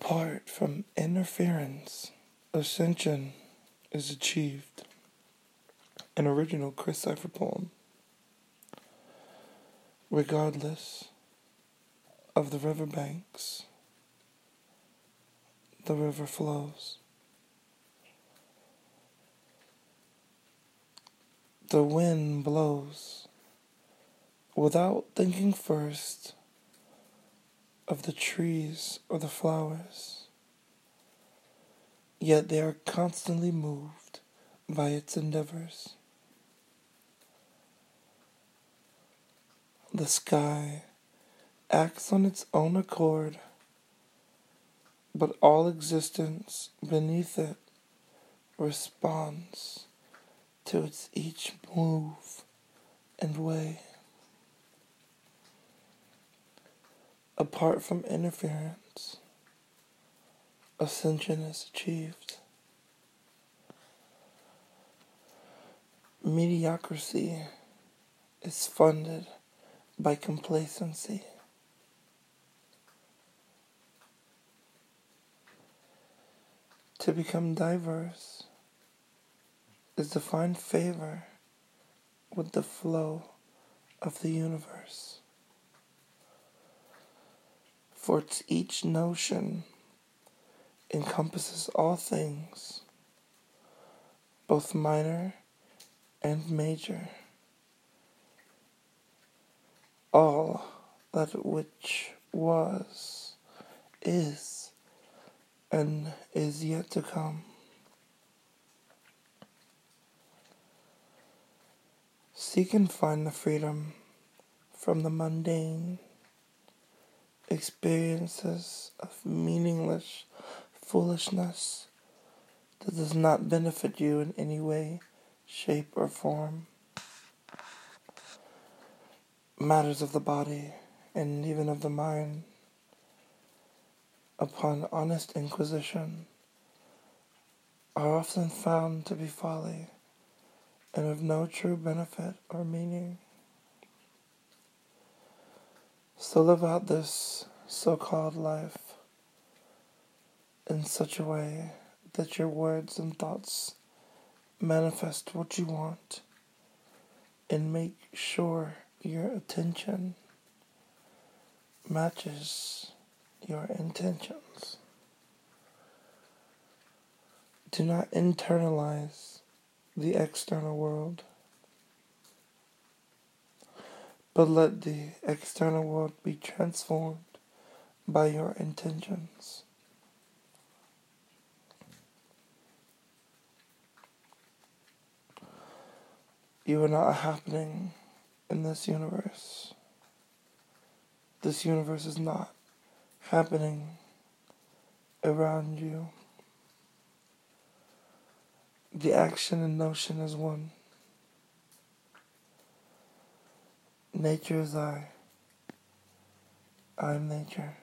Apart from interference, ascension is achieved. An original Chris Cipher poem. Regardless of the riverbanks, the river flows. The wind blows without thinking first of the trees or the flowers, yet they are constantly moved by its endeavors. The sky acts on its own accord, but all existence beneath it responds to its each move and way. Apart from interference, ascension is achieved. Mediocrity is funded by complacency. To become diverse is to find favor with the flow of the universe for each notion encompasses all things, both minor and major, all that which was, is, and is yet to come. Seek and find the freedom from the mundane experiences of meaningless foolishness that does not benefit you in any way, shape, or form. Matters of the body and even of the mind, upon honest inquisition, are often found to be folly and of no true benefit or meaning. So live out this so called life in such a way that your words and thoughts manifest what you want and make sure your attention matches your intentions. Do not internalize the external world but let the external world be transformed by your intentions. You are not happening in this universe. This universe is not happening around you. The action and notion is one. Nature is I. I am nature.